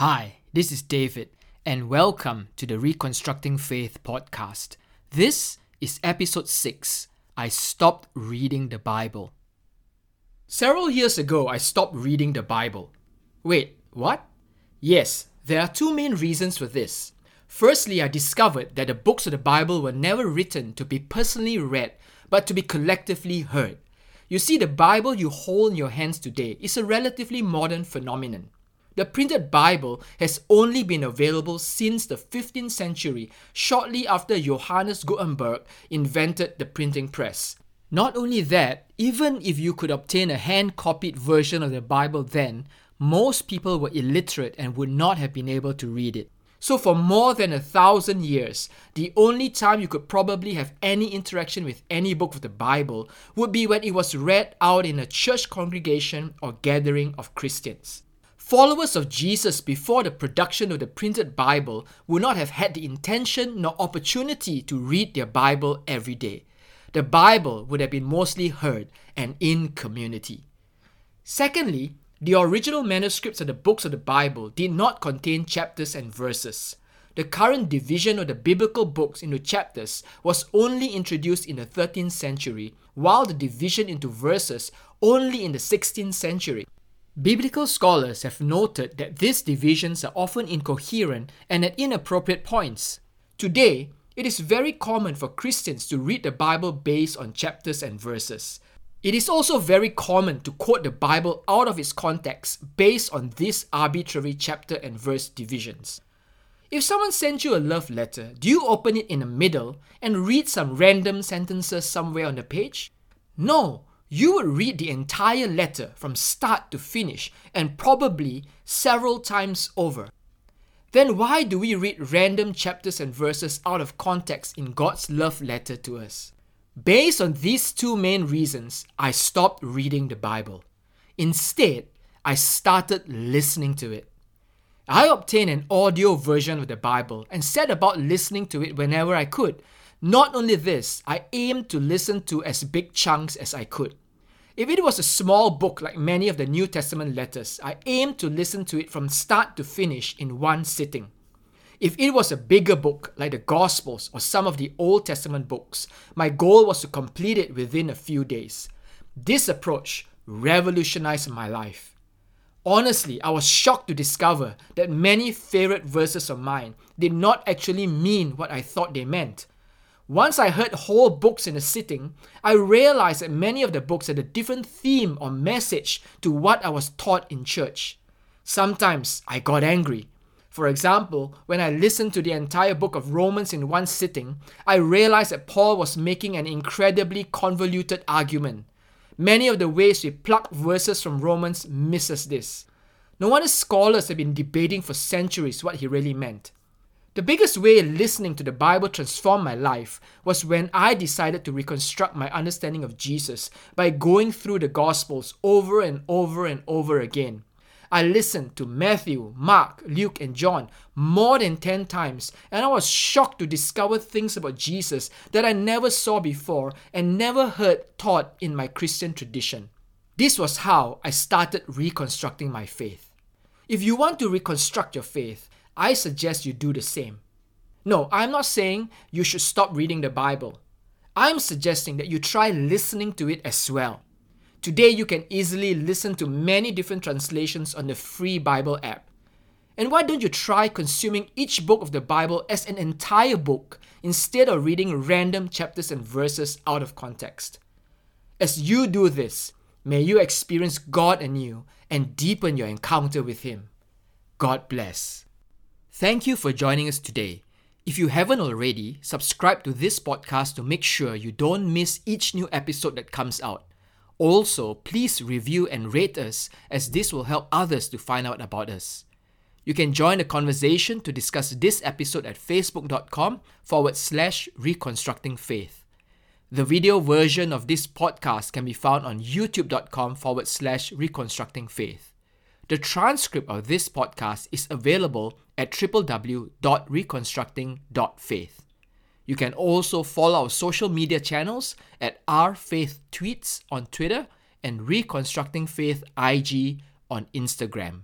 Hi, this is David, and welcome to the Reconstructing Faith podcast. This is episode 6 I Stopped Reading the Bible. Several years ago, I stopped reading the Bible. Wait, what? Yes, there are two main reasons for this. Firstly, I discovered that the books of the Bible were never written to be personally read, but to be collectively heard. You see, the Bible you hold in your hands today is a relatively modern phenomenon. The printed Bible has only been available since the 15th century, shortly after Johannes Gutenberg invented the printing press. Not only that, even if you could obtain a hand copied version of the Bible then, most people were illiterate and would not have been able to read it. So, for more than a thousand years, the only time you could probably have any interaction with any book of the Bible would be when it was read out in a church congregation or gathering of Christians. Followers of Jesus before the production of the printed Bible would not have had the intention nor opportunity to read their Bible every day. The Bible would have been mostly heard and in community. Secondly, the original manuscripts of the books of the Bible did not contain chapters and verses. The current division of the biblical books into chapters was only introduced in the 13th century, while the division into verses only in the 16th century. Biblical scholars have noted that these divisions are often incoherent and at inappropriate points. Today, it is very common for Christians to read the Bible based on chapters and verses. It is also very common to quote the Bible out of its context based on these arbitrary chapter and verse divisions. If someone sends you a love letter, do you open it in the middle and read some random sentences somewhere on the page? No, you would read the entire letter from start to finish and probably several times over. Then why do we read random chapters and verses out of context in God's love letter to us? Based on these two main reasons, I stopped reading the Bible. Instead, I started listening to it. I obtained an audio version of the Bible and set about listening to it whenever I could. Not only this, I aimed to listen to as big chunks as I could. If it was a small book like many of the New Testament letters, I aimed to listen to it from start to finish in one sitting. If it was a bigger book like the Gospels or some of the Old Testament books, my goal was to complete it within a few days. This approach revolutionized my life. Honestly, I was shocked to discover that many favorite verses of mine did not actually mean what I thought they meant. Once I heard whole books in a sitting, I realized that many of the books had a different theme or message to what I was taught in church. Sometimes I got angry. For example, when I listened to the entire book of Romans in one sitting, I realized that Paul was making an incredibly convoluted argument. Many of the ways we pluck verses from Romans misses this. No wonder scholars have been debating for centuries what he really meant. The biggest way listening to the Bible transformed my life was when I decided to reconstruct my understanding of Jesus by going through the Gospels over and over and over again. I listened to Matthew, Mark, Luke, and John more than 10 times, and I was shocked to discover things about Jesus that I never saw before and never heard taught in my Christian tradition. This was how I started reconstructing my faith. If you want to reconstruct your faith, I suggest you do the same. No, I'm not saying you should stop reading the Bible. I'm suggesting that you try listening to it as well. Today, you can easily listen to many different translations on the free Bible app. And why don't you try consuming each book of the Bible as an entire book instead of reading random chapters and verses out of context? As you do this, may you experience God anew and deepen your encounter with Him. God bless. Thank you for joining us today. If you haven't already, subscribe to this podcast to make sure you don't miss each new episode that comes out. Also, please review and rate us as this will help others to find out about us. You can join the conversation to discuss this episode at facebook.com forward slash reconstructing faith. The video version of this podcast can be found on youtube.com forward slash reconstructing faith. The transcript of this podcast is available at www.reconstructing.faith. You can also follow our social media channels at Our Faith Tweets on Twitter and Reconstructing Faith IG on Instagram.